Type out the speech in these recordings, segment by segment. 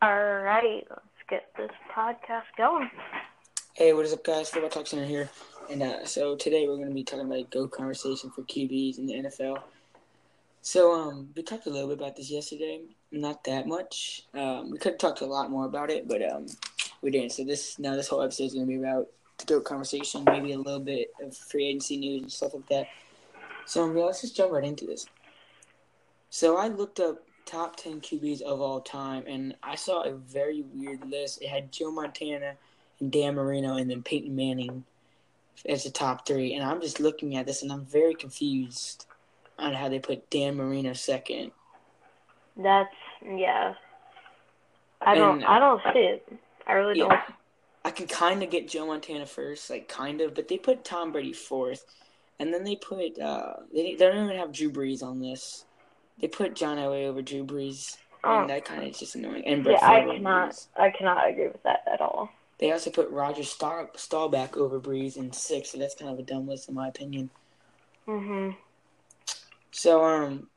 All right, let's get this podcast going. Hey, what is up, guys? Football Talk Center here. And uh, so today we're going to be talking about GOAT conversation for QBs in the NFL. So um, we talked a little bit about this yesterday, not that much. Um, we could have talked a lot more about it, but um, we didn't. So this now this whole episode is going to be about the GOAT conversation, maybe a little bit of free agency news and stuff like that. So um, yeah, let's just jump right into this. So I looked up top 10 QBs of all time, and I saw a very weird list. It had Joe Montana and Dan Marino and then Peyton Manning as the top three. And I'm just looking at this, and I'm very confused on how they put Dan Marino second. That's yeah. I don't. And- I don't see it. I really Yeah. don't. I can kind of get Joe Montana first, like kind of, but they put Tom Brady fourth, and then they put uh they they don't even have Drew Brees on this. They put John Elway over Drew Brees, Oh, and that kind of is just annoying. And yeah, Brett I Favre over cannot. Brees. I cannot agree with that at all. They also put Roger Star- Staubach over Brees in six, so that's kind of a dumb list in my opinion. Mhm. So um,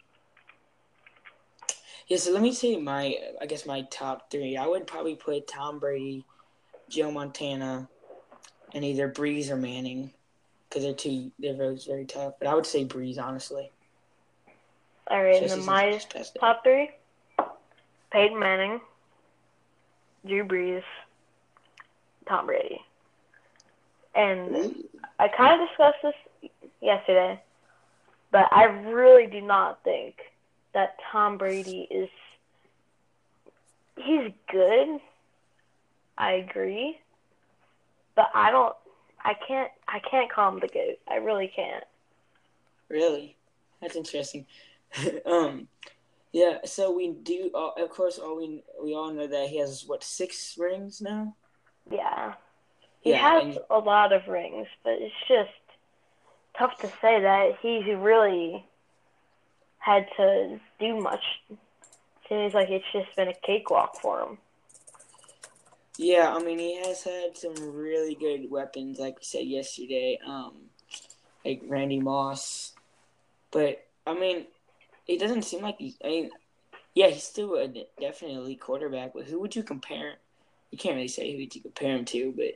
yeah. So let me say my I guess my top three. I would probably put Tom Brady, Joe Montana, and either Brees or Manning, because they're two they're very very tough. But I would say Brees honestly. All right, and Especially then my just passed away. top three: Peyton Manning, Drew Brees, Tom Brady. And I kind of discussed this yesterday, but I really do not think that Tom Brady is. He's good. I agree, but I don't. I can't. I can't call him the goat. I really can't. Really, that's interesting. um, yeah. So we do. Uh, of course, all we we all know that he has what six rings now. Yeah. He Yeah, has and- a lot of rings, but it's just tough to say that he's really had to do much. Seems like it's just been a cakewalk for him. Yeah, I mean he has had some really good weapons, like we said yesterday, um, like Randy Moss. But I mean, it doesn't seem like he. I mean, yeah, he's still a definitely quarterback. But who would you compare? You can't really say who you compare him to, but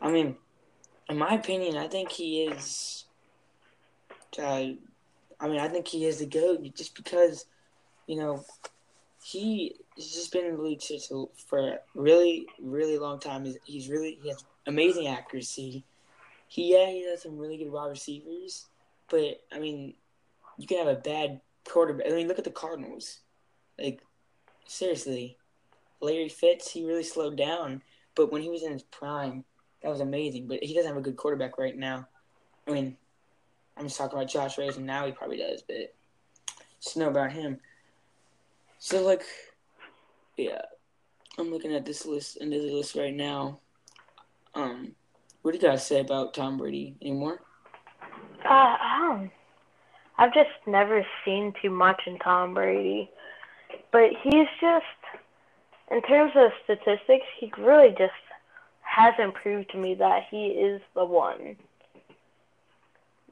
I mean, in my opinion, I think he is. Uh, I mean, I think he is the goat just because, you know, he has just been in the league for a really, really long time. He's, he's really he has amazing accuracy. He yeah, he has some really good wide receivers, but I mean, you can have a bad quarterback. I mean, look at the Cardinals. Like seriously, Larry Fitz, he really slowed down, but when he was in his prime, that was amazing. But he doesn't have a good quarterback right now. I mean, I'm just talking about Josh Rosen now. He probably does, but just know about him. So like, yeah, I'm looking at this list and this list right now. Um, what do you guys say about Tom Brady anymore? Uh, don't. I've just never seen too much in Tom Brady, but he's just, in terms of statistics, he really just hasn't proved to me that he is the one.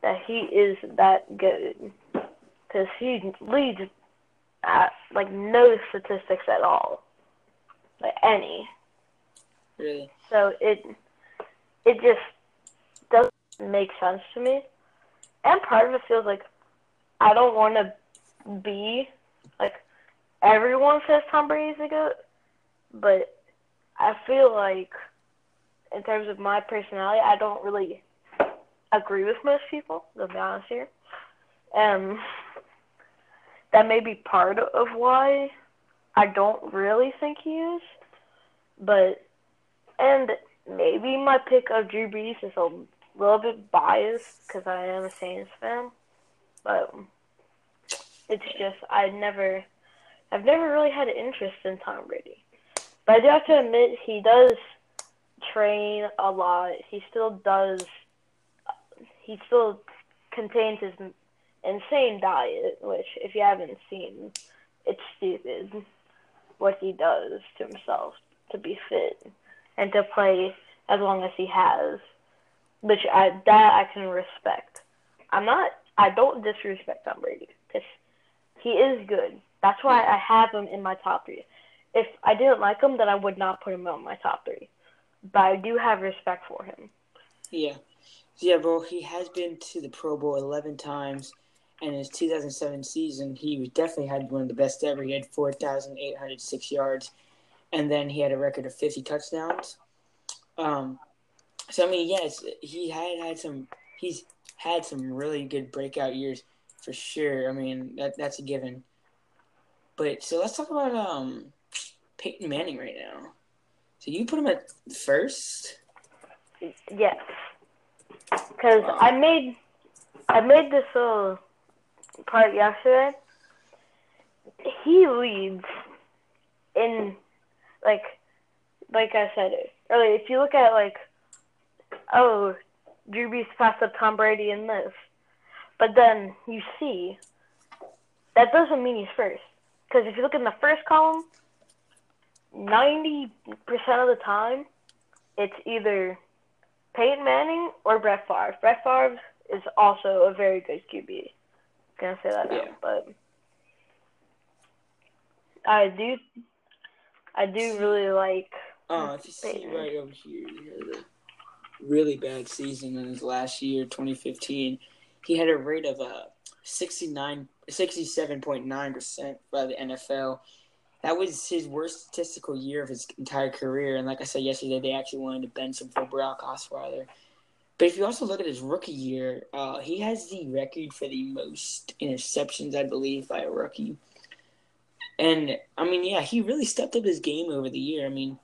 That he is that good, because he leads at like no statistics at all, like any. Really? So it it just doesn't make sense to me. And part of it feels like I don't want to be like everyone says Tom Brady's a goat, but I feel like in terms of my personality, I don't really agree with most people. To be honest here, and that may be part of why I don't really think he is. But and maybe my pick of Drew Brees is a little bit biased because I am a Saints fan, but it's just I never, I've never really had an interest in Tom Brady. But I do have to admit he does train a lot. He still does. He still contains his insane diet, which if you haven't seen, it's stupid what he does to himself to be fit and to play as long as he has, which I that I can respect. I'm not. I don't disrespect Tom Brady because he is good. That's why I have him in my top three. if I didn't like him, then I would not put him on my top three. But I do have respect for him. Yeah. Yeah, bro, he has been to the Pro Bowl 11 times. And in his 2007 season, he definitely had one of the best ever. He had 4,806 yards. And then he had a record of 50 touchdowns. Um, so, I mean, yes, he had had some, he's had some really good breakout years for sure. I mean, that that's a given. But so let's talk about um Peyton Manning right now. So you put him at first? Yes. Because wow. I made I made this little part yesterday. He leads in like like I said earlier. If you look at like oh Drew Brees passed up Tom Brady in this, but then you see that doesn't mean he's first. Because if you look in the first column, 90% of the time, it's either Peyton Manning or Brett Favre. Brett Favre is also a very good QB. I'm Gonna say that now, but I do, I do really like. Oh, if you see right over here, you had a really bad season in his last year, 2015. He had a rate of uh, 69, 67.9% by the NFL. That was his worst statistical year of his entire career. And like I said yesterday, they actually wanted to bench him for Brock Osweiler. But if you also look at his rookie year, uh, he has the record for the most interceptions, I believe, by a rookie. And I mean, yeah, he really stepped up his game over the year. I mean,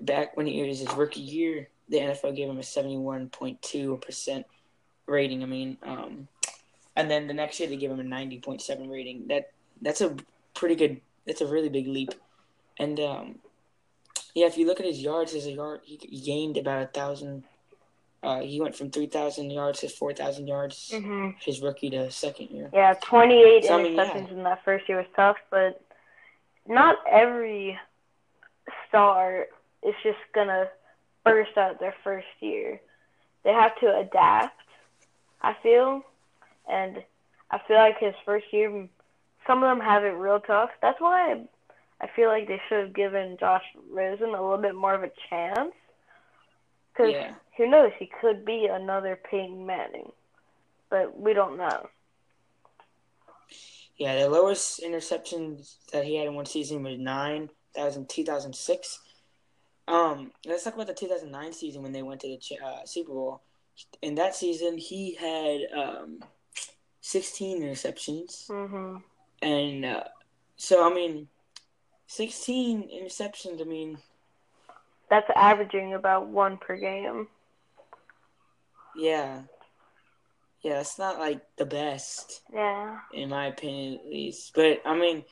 back when he was his rookie year, the NFL gave him a seventy-one point two percent rating. I mean, um, and then the next year they gave him a ninety point seven rating. That that's a pretty good. That's a really big leap. And um, yeah, if you look at his yards, his yard he gained about a thousand. Uh, he went from three thousand yards to four thousand yards. Mm-hmm. His rookie to second year. Yeah, twenty eight So, I interceptions mean, yeah. in that first year was tough, but not every star is just gonna burst out their first year. They have to adapt. I feel, and I feel like his first year, some of them have it real tough. That's why I, feel like they should have given Josh Rosen a little bit more of a chance. Because Yeah. who knows, he could be another Peyton Manning, but we don't know. Yeah, the lowest interceptions that he had in one season was nine. That was in 2006. Um, let's talk about the 2009 season when they went to the uh, Super Bowl. In that season, he had um, 16 interceptions, Mhm. and uh, so I mean, 16 interceptions. I mean, That's averaging about one per game. yeah, yeah, it's not like the best. Yeah. in my opinion, at least. But I mean,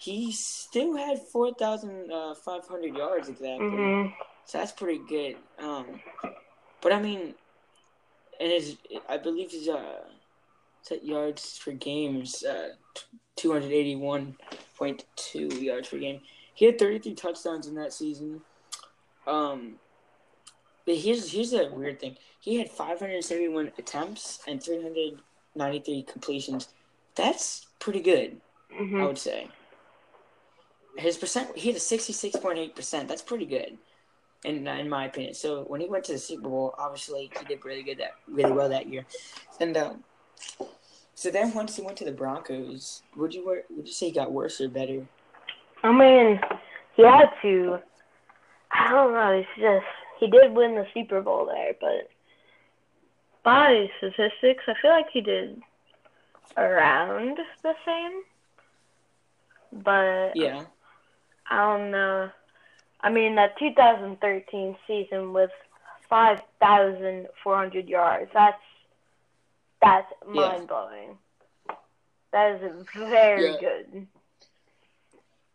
he still had four thousand uh, five hundred yards exactly, Mhm. so that's pretty good. Um, but I mean, and his I believe his uh set yards per game is uh two hundred eighty one point two yards per game. He had thirty three touchdowns in that season. Um. But here's here's a weird thing. He had 571 attempts and 393 completions. That's pretty good, I Mhm. would say. His percent, he had a 66.8 percent. That's pretty good, in in my opinion. So when he went to the Super Bowl, obviously he did really good that really well that year. And um, so then once he went to the Broncos, would you would you say he got worse or better? I mean, he had to. I don't know. It's just he did win the Super Bowl there, but by statistics, I feel like he did around the same. But Yeah, I don't know. I mean, that 2013 season with 5,400 yards. That's that's mind blowing. That is very Yeah. good.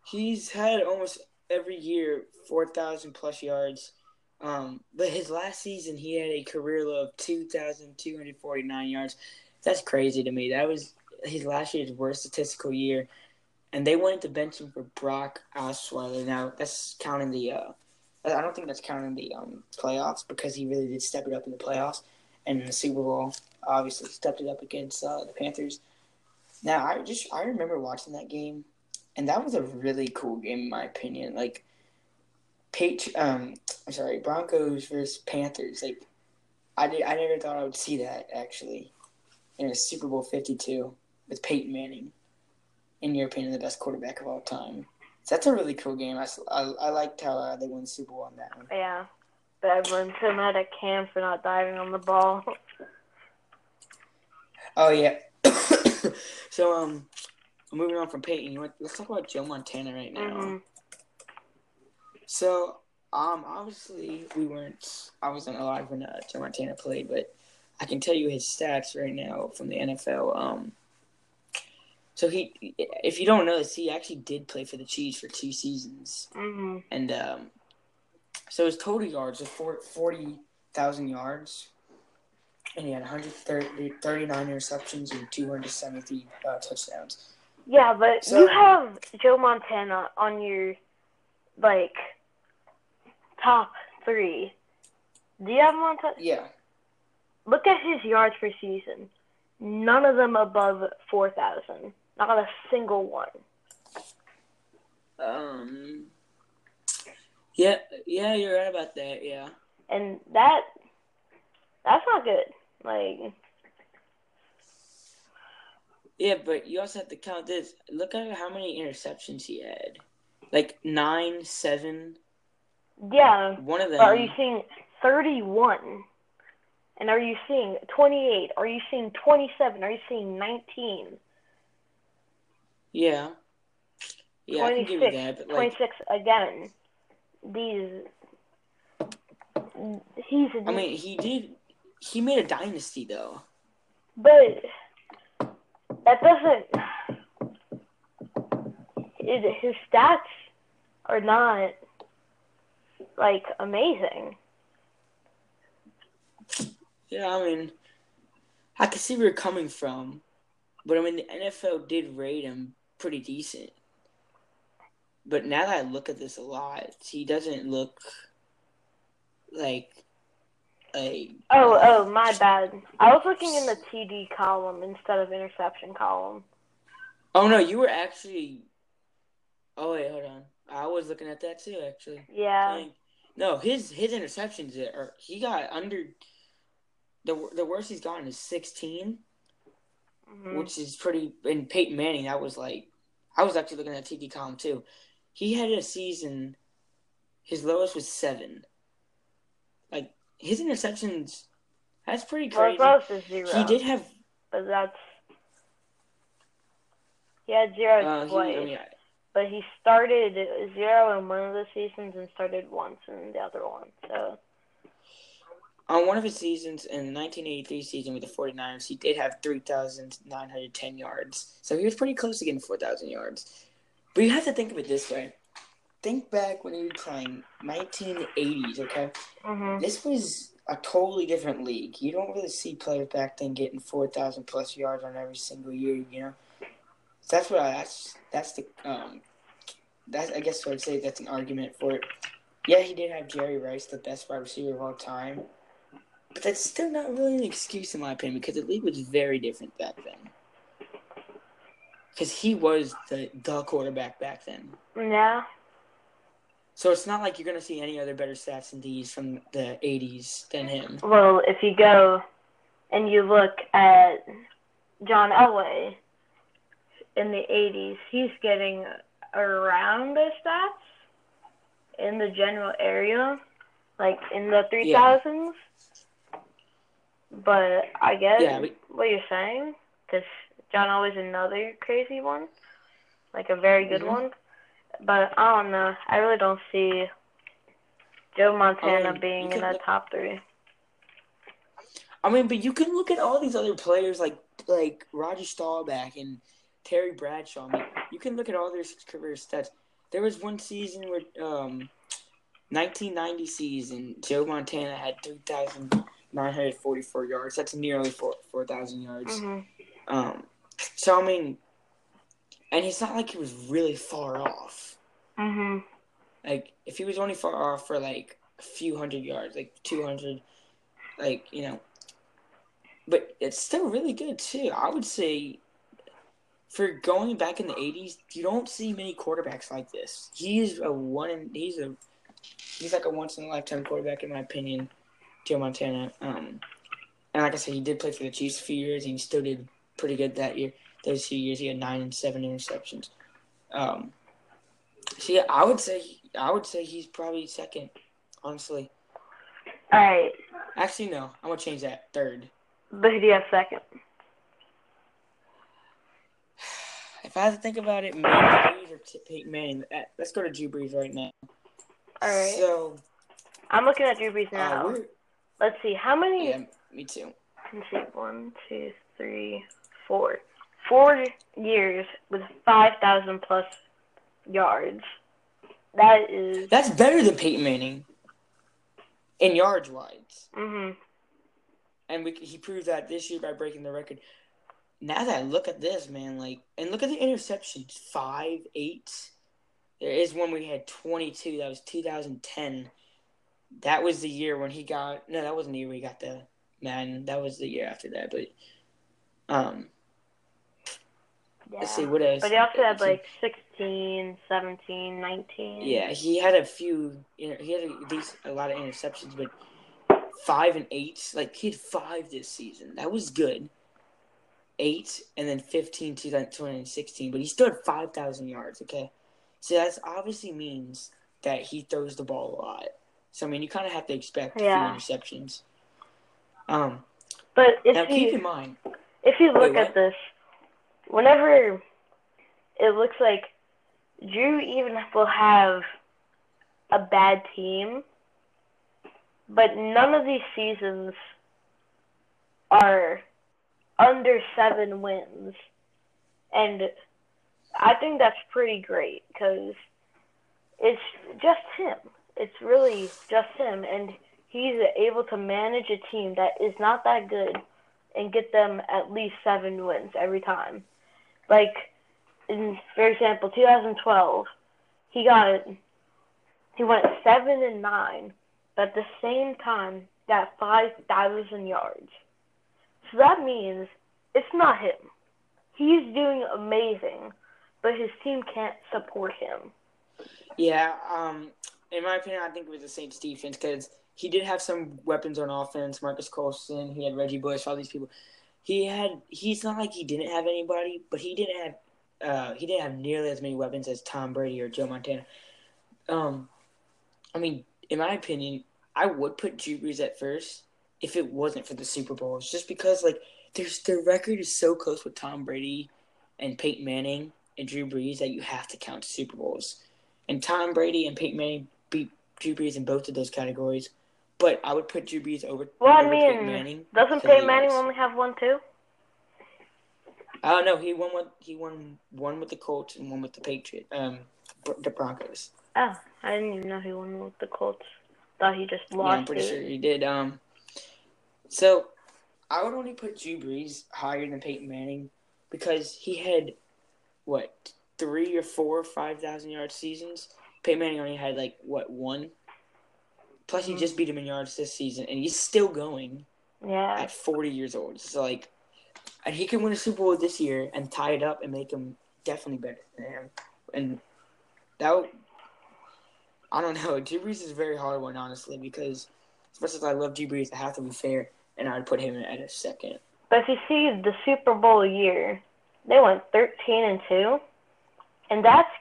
He's had almost every year four thousand plus yards. Um, but his last season, he had a career low of two thousand two hundred forty nine yards. That's crazy to me. That was his last year's worst statistical year, and they wanted to bench him for Brock Osweiler. Now that's counting the. Uh, I don't think that's counting the um, playoffs because he really did step it up in the playoffs and the Super Bowl. Obviously, stepped it up against uh, the Panthers. Now I just I remember watching that game and that was a really cool game in my opinion. Like, Patri- um, I'm sorry, Broncos versus Panthers. Like, I did, I never thought I would see that actually in a Super Bowl 52 with Peyton Manning, in your opinion, the best quarterback of all time. So that's a really cool game. I, I, I liked how uh, they won Super Bowl on that one. Yeah. But everyone's so mad at Cam for not diving on the ball. Oh yeah. so um, moving on from Peyton, you want, let's talk about Joe Montana right now. Mhm. So um, obviously we weren't. I wasn't alive when uh, Joe Montana played, but I can tell you his stats right now from the NFL. Um, so he, if you don't know this, he actually did play for the Chiefs for two seasons, Mhm. and um, so his total yards are forty thousand yards, and he had 130, 39 interceptions and two hundred seventy uh, touchdowns. Yeah, but So- you have Joe Montana on your like top three. Do you have Montana? Yeah, Look at his yards per season. None of them above four thousand. Not a single one. um, yeah, yeah, you're right about that. Yeah. And that that's not good. Like Yeah, but you also have to count this. Look at how many interceptions he had. Like nine, seven. yeah, One of them. are you seeing thirty one? And are you seeing twenty eight? Are you seeing twenty seven? Are you seeing nineteen? Yeah. Yeah, I can give you 26, that. But like, 26 again. These. He's. I mean, he did. He made a dynasty though. but that doesn't. It, his stats are not like amazing. Yeah, I mean, I can see where you're coming from, but I mean, the NFL did rate him pretty decent. But now that I look at this a lot, he doesn't look like a. Oh, oh, my bad. I was looking in the TD column instead of interception column. Oh no, you were actually. Oh wait, hold on. I was looking at that too, actually. Yeah. Dang. No, his his interceptions are he got under. The the worst he's gotten is sixteen, Mhm. which is pretty. And Peyton Manning, that was like, I was actually looking at TD column too. He had a season. His lowest was seven. Like his interceptions, that's pretty Well, crazy. zero. He did have. But that's. He had zero Uh, he, twice. I mean, But he started zero in one of the seasons and started once in the other one. So On one of his seasons in the 1983 season with the 49ers, he did have 3,910 yards. So he was pretty close to getting 4,000 yards. But you have to think of it this way. Think back when you were playing 1980s, okay? mhm. This was a totally different league. You don't really see players back then getting 4,000 plus yards on every single year, you know? So that's what I, that's, that's the, um, that's, I guess I'd say that's an argument for it. Yeah, he did have Jerry Rice, the best wide receiver of all time. But that's still not really an excuse in my opinion because the league was very different back then. Because he was the, the quarterback back then. Yeah. So it's not like you're going to see any other better stats than these from the 80s than him. Well, if you go and you look at John Elway in the 80s, he's getting around those stats in the general area, like in the 3000s. But I guess Yeah, but- what you're saying, because John Elway's another crazy one, like a very good Mhm. one. But I don't know. I really don't see Joe Montana Um, being in the look- top three. I mean, but you can look at all these other players like like Roger Staubach and Terry Bradshaw. I mean, you can look at all their career stats. There was one season where, um, 1990 season, Joe Montana had 3,944 yards. That's nearly 4 4,000 yards. hmm Um, so I mean, and it's not like he was really far off. hmm Like if he was only far off for like a few hundred yards, like 200, like you know, but it's still really good too. I would say for going back in the '80s, you don't see many quarterbacks like this. He's a one. In, he's a he's like a once in a lifetime quarterback in my opinion. Joe Montana. Um, and like I said, he did play for the Chiefs a few years, and he still did pretty good that year. Those few years, he had nine and seven interceptions. Um, so yeah, I would say I would say he's probably second, honestly. All right, Actually, no, I'm gonna change that third. but who do you have second? If I had to think about it, maybe or Peyton Manning. Uh, Let's go to Drew Brees right now. All right, So, I'm looking at Drew Brees uh, now. we're, Let's see, how many? yeah, me too. Let's see, one, two, three, four. Four years with 5,000 plus yards. That is. That's better than Peyton Manning in yards wise, hmm and we, he proved that this year by breaking the record. Now that I look at this, man, like, and look at the interceptions, five, eight. There is one we had twenty two. That was two thousand ten. That was the year when he got. No, that wasn't the year we got the Madden. That was the year after that. But, um, Yeah. let's see what else. But he also had like 16, 17, 19. Yeah, he had a few. You know, he had a, these a lot of interceptions, but five and eight. Like he had five this season. That was good. Eight and then 15, 2016. But he still had five thousand yards. Okay, so that obviously means that he throws the ball a lot. So I mean, you kind of have to expect Yeah. a few interceptions. Um, But if now you keep in mind, if you look Wait, at this, whenever it looks like Drew even will have a bad team, but none of these seasons are under seven wins, and I think that's pretty great because it's just him. It's really just him, and he's able to manage a team that is not that good and get them at least seven wins every time. Like, in for example, 2012, he got he went seven and nine, but at the same time got five thousand yards. So that means it's not him. He's doing amazing, but his team can't support him. Yeah, um, in my opinion, I think it was the Saints defense because he did have some weapons on offense. Marques Colston, he had Reggie Bush, all these people. He had. He's not like he didn't have anybody, but he didn't have. Uh, he didn't have nearly as many weapons as Tom Brady or Joe Montana. Um, I mean, in my opinion, I would put Drew Brees at first if it wasn't for the Super Bowls, just because like there's their record is so close with Tom Brady and Peyton Manning and Drew Brees that you have to count Super Bowls. And Tom Brady and Peyton Manning Drew Brees in both of those categories. But I would put Drew Brees over, Well, over Peyton mean, Manning. Doesn't Peyton Manning only have one too? Oh no, he won with he won one with the Colts and one with the Patriot, um, the Broncos. Oh, I didn't even know he won with the Colts. Thought he just Yeah, lost I'm pretty it. sure he did. Um, so I would only put Drew Brees higher than Peyton Manning because he had what three or four five thousand yard seasons. Peyton Manning only had like what one. Plus, he Mhm. just beat him in yards this season, and he's still going Yeah. at 40 years old. So like, and he can win a Super Bowl this year and tie it up and make him definitely better than him. And that, would, I don't know. Drew Brees is a very hard one, honestly, because as much as I love Drew Brees, I have to be fair, and I'd put him at a second. But if you see the Super Bowl year, they went 13 and 2. And that's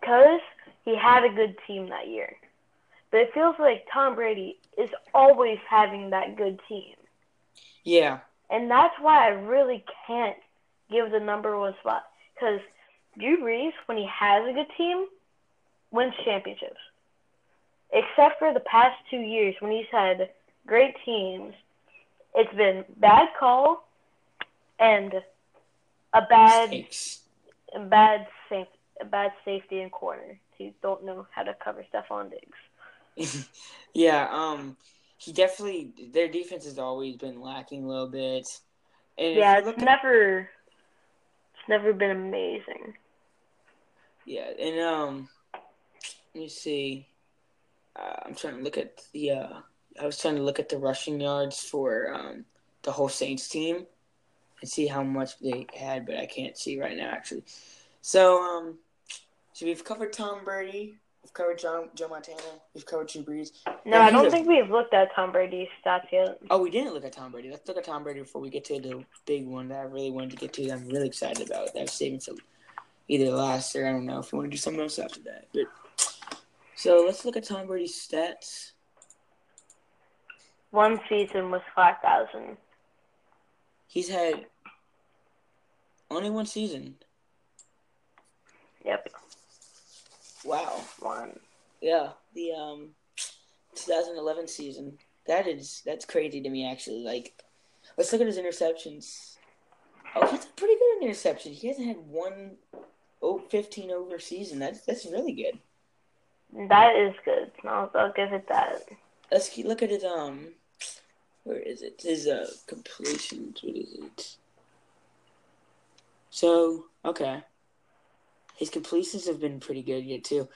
because he had a good team that year. But it feels like Tom Brady is always having that good team. Yeah, And that's why I really can't give the number one spot. Because Drew Brees, when he has a good team, wins championships. Except for the past two years when he's had great teams, it's been bad call and a bad mistakes. a bad safe a bad safety and corner who don't know how to cover Stefon Diggs. yeah, um, he definitely their defense has always been lacking a little bit. And yeah, it's at- never it's never been amazing. Yeah, and um, let me see. Uh, I'm trying to look at the. Uh, I was trying to look at the rushing yards for um the whole Saints team. and see how much they had, but I can't see right now actually. So um, so we've covered Tom Brady, we've covered John Joe Montana, we've covered Drew Brees. No, I don't think we've looked at Tom Brady's stats yet. Oh, we didn't look at Tom Brady. Let's look at Tom Brady before we get to the big one that I really wanted to get to. That I'm really excited about. That I'm saving some either last or I don't know if we want to do something else after that. But so let's look at Tom Brady's stats. One season was five thousand. He's had only one season. Yep, Wow. one. Yeah, the um 2011 season. That is that's crazy to me actually. Like, let's look at his interceptions. Oh, he's pretty good in interception. He hasn't had one oh, 15 over season. That's that's really good. That is good. I'll, I'll give it that. Let's keep, look at his um. Where is it? His uh completions. What is it? So okay, his completions have been pretty good yet too.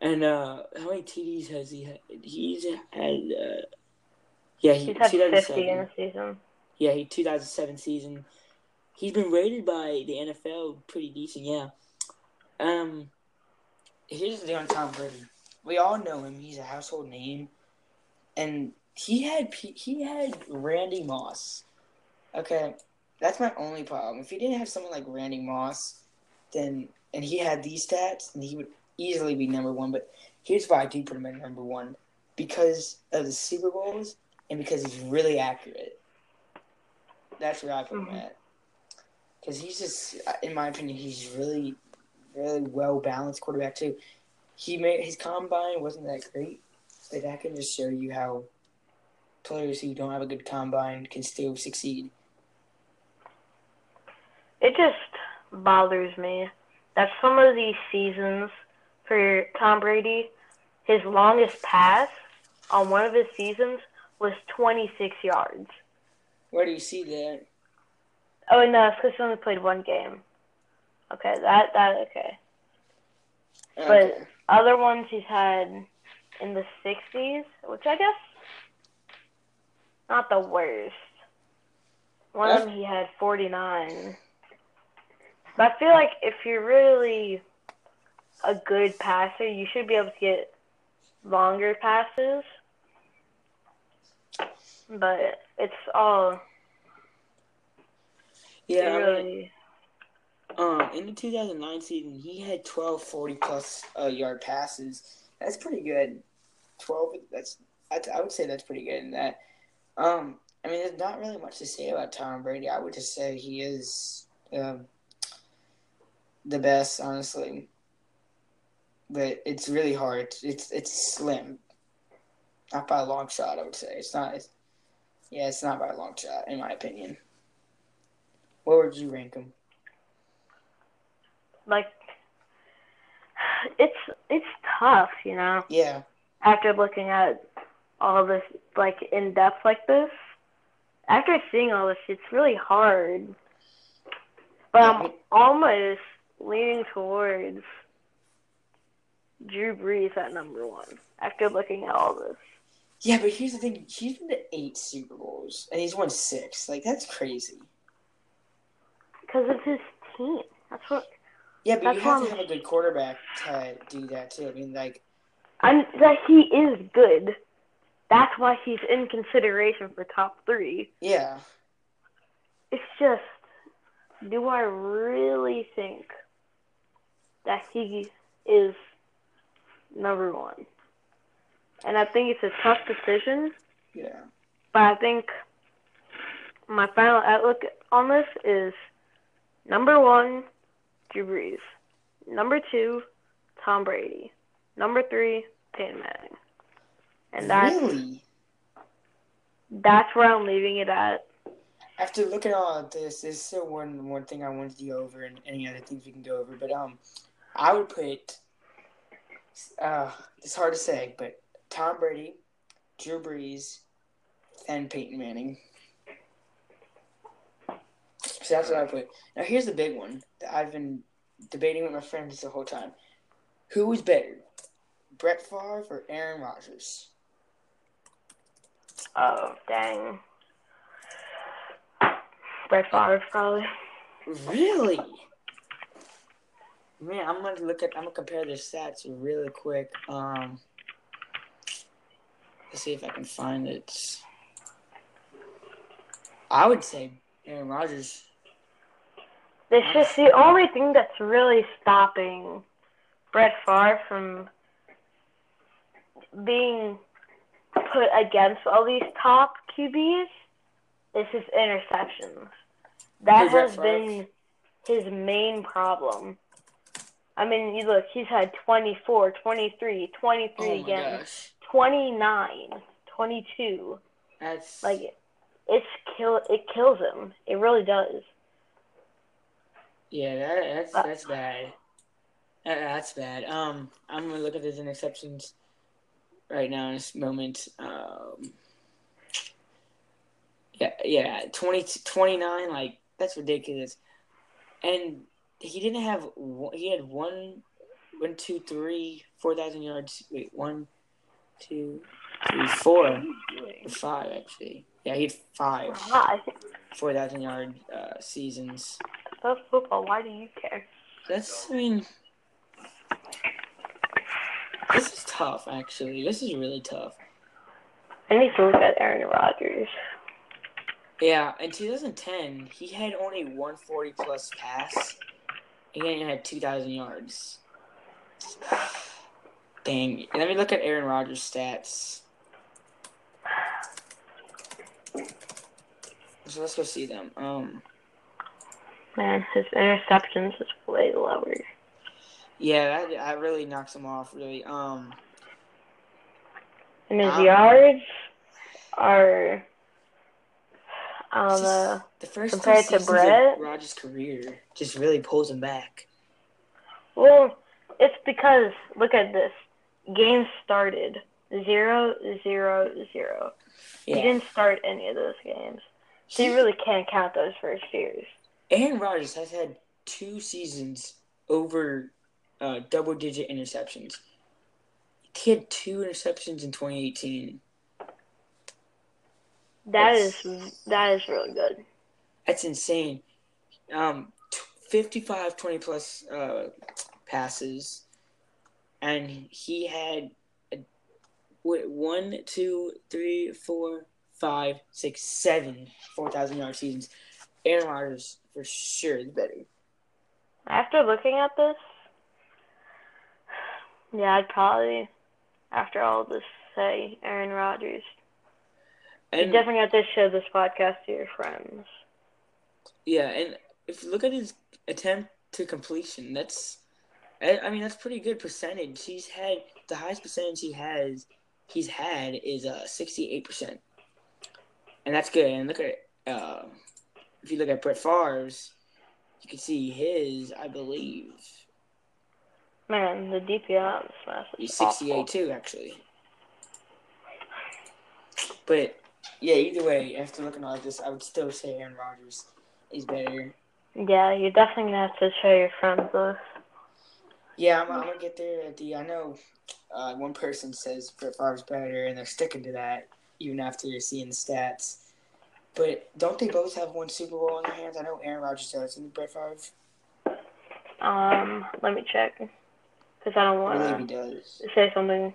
And uh, how many TDs has he had? He's had uh, yeah, he He's had 2007. fifty in a season. Yeah, he 2007 season. He's been rated by the NFL pretty decent. Yeah. Um. Here's the thing on Tom Brady. We all know him. He's a household name, and he had he had Randy Moss. Okay, that's my only problem. If he didn't have someone like Randy Moss, then and he had these stats, and he would easily be number one. But here's why I do put him at number one because of the Super Bowls and because he's really accurate. That's where I put him Mhm. at. Because he's just, in my opinion, he's really, really well balanced quarterback too. He made his combine wasn't that great, but that can just show you how players who don't have a good combine can still succeed. It just bothers me that some of these seasons for Tom Brady, his longest pass on one of his seasons was 26 yards. Where do you see that? Oh no, it's because he only played one game. Okay, that that okay. But other ones he's had in the 60s, which I guess not the worst. One of them he had 49. But I feel like if you're really a good passer, you should be able to get longer passes. But it's all yeah, really Um, in the 2009 season, he had 12 40 plus uh, yard passes. That's pretty good. 12. That's I, I would say that's pretty good in that. Um, I mean, there's not really much to say about Tom Brady. I would just say he is um, the best, honestly. But it's really hard. It's it's slim. Not by a long shot, I would say. It's not. It's, yeah, it's not by a long shot, in my opinion. Where would you rank them? like it's it's tough, you know. Yeah. after looking at all this like in depth like this after seeing all this it's really hard but i'm almost leaning towards drew brees at number one after looking at all this Yeah, but here's the thing: he's been to eight Super Bowls and he's won six. Like that's crazy. because of his team that's what Yeah, but you have to have a good quarterback to do that too. I mean, like, i'm that he is good that's why he's in consideration for top three yeah, it's just, do I really think that he is number one? And I think it's a tough decision, yeah, but I think my final outlook on this is number one, Drew Brees. Number two, Tom Brady. Number three, Peyton Manning. And that's really. that's where I'm leaving it at. After looking at all of this, there's still one one thing I wanted to go over, and any other things we can go over. But um, I would put. Uh, it's hard to say, but Tom Brady, Drew Brees, and Peyton Manning. So that's what I put. Now here's the big one that I've been debating with my friends the whole time. Who is better, Brett Favre or Aaron Rodgers? Oh, dang. Brett Favre probably. Really? Man, I'm gonna look at. I'm gonna compare their stats really quick. Um, let's see if I can find it. I would say Aaron Rodgers. It's just the only thing that's really stopping Brett Favre from being put against all these top QBs is his interceptions. That has been his main problem. I mean, you look, he's had 24, 23, 23 Oh again, gosh, 29, 22. that's Like, it's kill. It kills him. It really does. yeah, that, that's Uh, that's bad. That, that's bad. Um, I'm gonna look at his interceptions right now in this moment. Um, yeah, yeah, 20, 29, like that's ridiculous. And he didn't have one, he had one, one, two, three, four thousand yards. Wait, one two three four five actually. Yeah, he had five four thousand yard uh, seasons. That's football. Why do you care? That's I mean, this is tough. Actually, this is really tough. I need to look at Aaron Rodgers. Yeah, in 2010, he had only 140 plus pass. He had 2,000 yards. Dang. Let me look at Aaron Rodgers' stats. So let's go see them. Um, Man, his interceptions is way lower. yeah, that, that really knocks him off. Really. Um, And his Um, yards are, It's just- the first compared to Brett? Rodgers' career just really pulls him back. Well, it's because, look at this. Game started zero, zero, zero. Yeah. He didn't start any of those games. So you really can't count those first years. Aaron Rodgers has had two seasons over uh, double digit interceptions. He had two interceptions in 2018. That That's- is that is really good. That's insane. Um, t- 55 20 plus uh, passes. And he had a, wait, one, two, three, four, five, six, seven 4,000 yard seasons. Aaron Rodgers, for sure, is better. After looking at this, yeah, I'd probably, after all this, say Aaron Rodgers. You definitely have to show this podcast to your friends. Yeah, and if you look at his attempt to completion, that's I, mean that's pretty good percentage. He's had the highest percentage he has he's had is uh sixty eight percent, and that's good. And look at uh, if you look at Brett Favre's, you can see his. I believe Man, the DPI on this mess he's sixty eight too, actually. But yeah, either way, after looking at this, I would still say Aaron Rodgers is better. Yeah, you're definitely gonna have to show your friends this. Yeah, I'm, I'm gonna get there at the. I know uh, one person says Brett Favre's better, and they're sticking to that even after you're seeing the stats. But don't they both have one Super Bowl in their hands? I know Aaron Rodgers does, and Brett Favre. Um, let me check, because I don't I believe he want to say something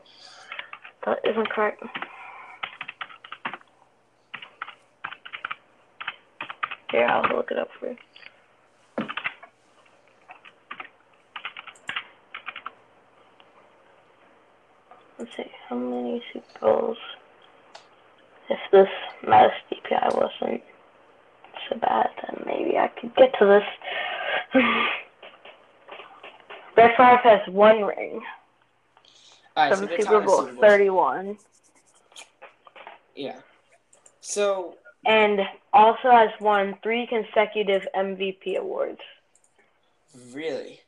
that isn't correct. Here, I'll look it up for you. Let's see, how many Super Bowls? If this mass DPI wasn't so bad, then maybe I could get to this. Brett Favre has one ring right, so from they're Super talking Bowl Super Bowl. 31, Yeah. So and also has won three consecutive MVP awards. really,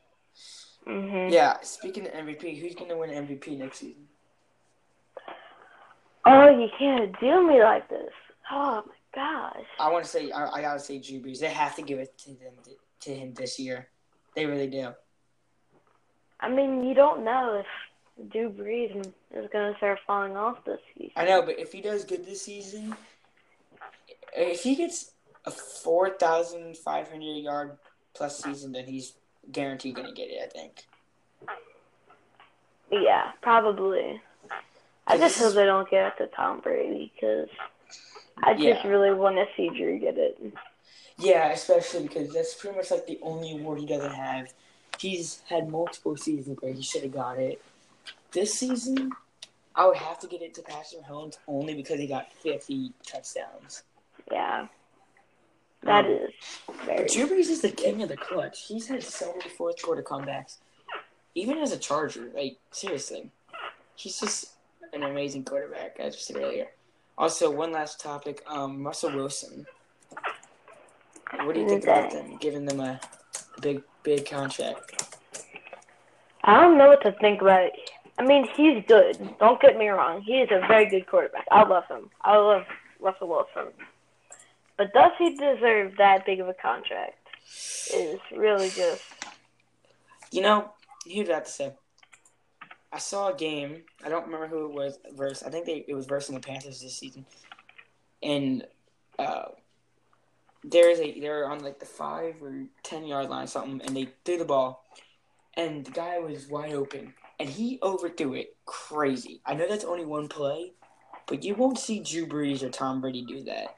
hmm yeah. Speaking of MVP, who's gonna win MVP next season? Oh, you can't do me like this. Oh my gosh. I want to say I, I gotta say Drew Brees. They have to give it to them to him this year. They really do. I mean, you don't know if Drew Brees is going to start falling off this season. I know, but if he does good this season, if he gets a four thousand five hundred yard plus season, then he's guaranteed gonna get it. I think. Yeah, probably. I just hope they don't get it to Tom Brady because I just Yeah. really want to see Drew get it. Yeah, especially because that's pretty much like the only award he doesn't have. He's had multiple seasons where he should have got it. This season, I would have to get it to Patrick Mahomes only because he got 50 touchdowns. Yeah, that Um, is very. Drew Brees is the king of the clutch. He's had so many fourth quarter comebacks. Even as a Charger, like, seriously. He's just an amazing quarterback, as I said earlier. Also, one last topic um, Russell Wilson. What do you think about them giving them a big, big contract? I don't know what to think about it. I mean, he's good. Don't get me wrong. He is a very good quarterback. I love him. I love Russell Wilson. But does he deserve that big of a contract? Is really just You know, here's what I have to say. I saw a game. I don't remember who it was versus. I think they it was versus the Panthers this season, and uh, there's a they're on like the five or ten yard line or something, and they threw the ball, and the guy was wide open, and he overthrew it crazy. I know that's only one play, but you won't see Drew Brees or Tom Brady do that.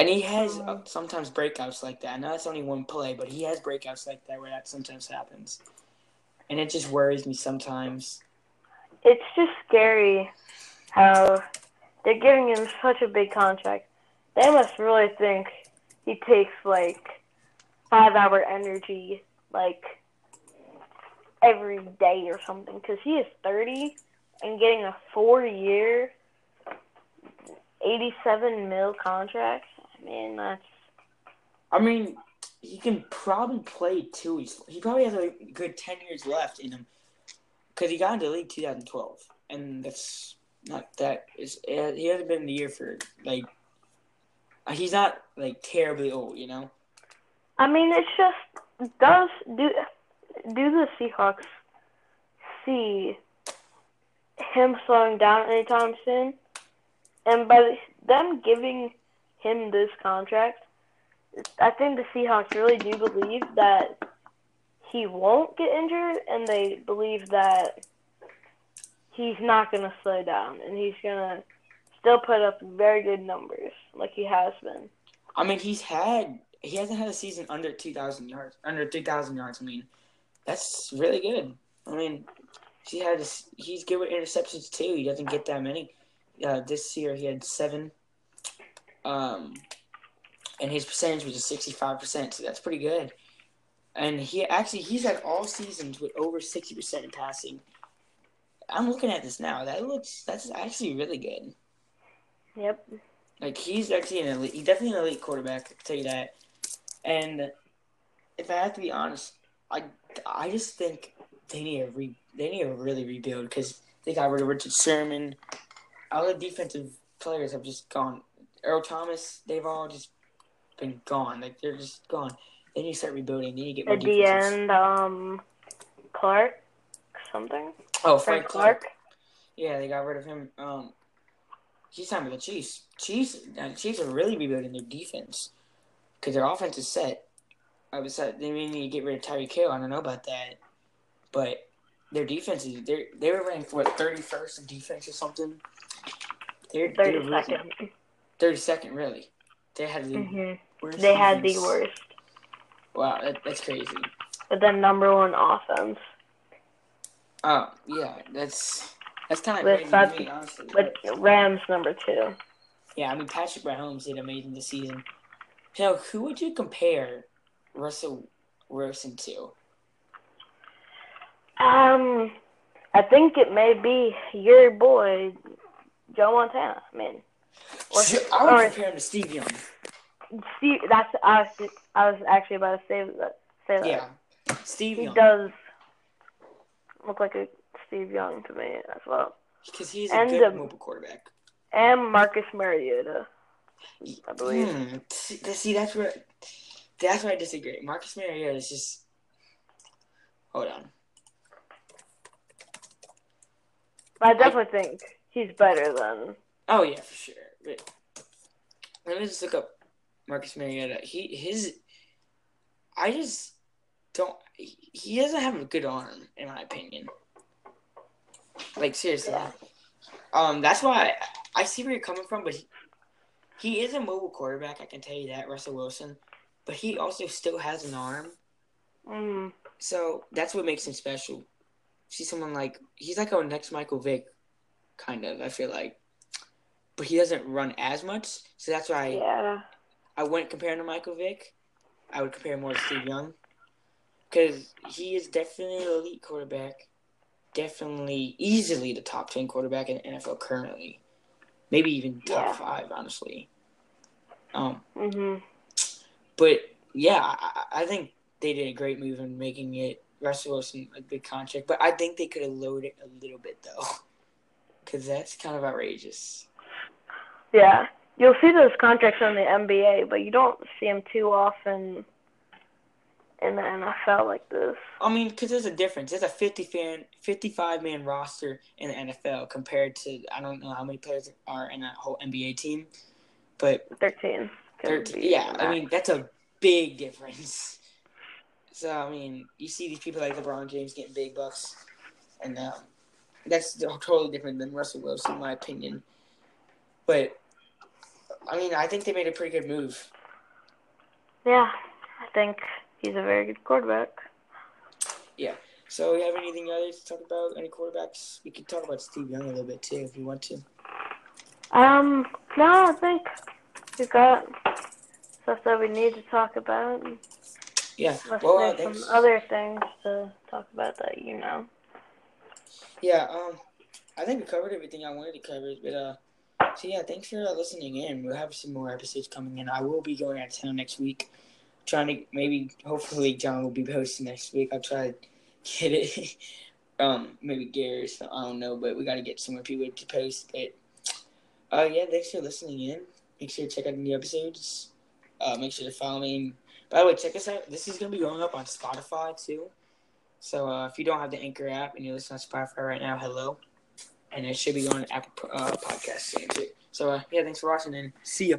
And he has uh, sometimes breakouts like that. I know it's only one play, but he has breakouts like that where that sometimes happens. And it just worries me sometimes. it's just scary how they're giving him such a big contract. They must really think he takes like five hour energy like every day or something because he is 30 and getting a four year 87 mil contract. I mean, that's I mean, he can probably play too. He's, he probably has a good 10 years left in him. Because he got into the league 2012. And that's not that. Is, he hasn't been in the year for, like, uh, he's not, like, terribly old, you know? I mean, it's just does do do the Seahawks see him slowing down anytime soon? And by them giving him this contract, I think the Seahawks really do believe that he won't get injured, and they believe that he's not going to slow down, and he's going to still put up very good numbers like he has been. I mean, he's had he hasn't had a season under two thousand yards, under three thousand yards. I mean, that's really good. I mean, he had he's good with interceptions too. He doesn't get that many. Uh, this year he had seven, um, and his percentage was just five percent. So that's pretty good. And he actually he's had all seasons with over sixty percent in passing. I'm looking at this now. That looks that's actually really good. Yep. Like he's actually an elite. He's definitely an elite quarterback. I can tell you that. And if I have to be honest, I I just think they need to re they need to really rebuild because they got rid of Richard Sherman. All the defensive players have just gone. Earl Thomas, they've all just been gone. Like they're just gone. Then you start rebuilding. Then you get more At the end, um, Clark, something. Oh, Frank Frank Clark. Clark. Yeah, they got rid of him. Um, he's signed with the Chiefs. Chiefs, uh, Chiefs are really rebuilding their defense because their offense is set. I was set. They may need to get rid of Tyreek Hill. I don't know about that, but their defense is they they were ranked what thirty first in defense or something. They're Thirty they're really- second. Thirty second, really. They had the hmm worst. They had the worst, Wow, that, that's crazy. but then number one offense. Oh yeah, that's that's kind of With crazy to me, honestly. But Rams number two. Yeah, I mean Patrick Mahomes did amazing this season. Now, who would you compare Russell Wilson to? Um, I think it may be your boy, Joe Montana. I mean, or, I would or compare him to Steve Young. Steve. That's I was I was actually about to say that. Say that. Yeah, Steve Young He Young. does look like a Steve Young to me as well. Because he's a And, good um, mobile quarterback. And Marcus Mariota, I believe. Hmm. See, see, that's where that's where I disagree. Marcus Mariota is just. Hold on. But I definitely think he's better than. Oh yeah, for sure. Wait. Let me just look up Marcus Mariota. He his I just don't he doesn't have a good arm in my opinion. Like seriously. Yeah. Um that's why I, I see where you're coming from, but he, he is a mobile quarterback, I can tell you that, Russell Wilson. But he also still has an arm. Mm. So that's what makes him special. See someone like he's like our next Michael Vick, kind of. I feel like, but he doesn't run as much. So that's why Yeah. I wouldn't compare him to Michael Vick. I would compare him more to Steve Young, because he is definitely an elite quarterback. Definitely, easily the top ten quarterback in the NFL currently. Maybe even top Yeah. five, honestly. Um, Mhm. But yeah, I, I think they did a great move in making it Russell Wilson a big contract. But I think they could have lowered it a little bit though, because that's kind of outrageous. Yeah. You'll see those contracts in the NBA, but you don't see them too often in the NFL like this. I mean, because there's a difference. There's a 50 fan, 55 man roster in the NFL compared to I don't know how many players are in that whole NBA team, but 13. 13, yeah, I mean that's a big difference. So I mean, you see these people like LeBron James getting big bucks, and um, that's totally different than Russell Wilson, in my opinion. But I mean, I think they made a pretty good move. Yeah. I think he's a very good quarterback. Yeah. So, you have anything other to talk about? Any quarterbacks? We could talk about Steve Young a little bit too, if you want to. Um, no, I think we've got stuff that we need to talk about. Yeah. Unless Well, uh, thanks. some other things to talk about that you know. Yeah, um, I think we covered everything I wanted to cover. But uh, so yeah, thanks for listening in. We'll have some more episodes coming in. I will be going out of town next week. Trying to maybe, hopefully, John will be posting next week. I'll try to get it. um, maybe Gary. So I don't know, but we got to get some more people to post it. Uh, yeah, thanks for listening in. Make sure to check out the new episodes. Uh, make sure to follow me. By the way, check us out. This is gonna be going up on Spotify too. So uh, if you don't have the Anchor app and you're listening on Spotify right now, hello. And it should be on Apple uh, Podcast soon too. So uh, yeah, thanks for watching and see ya.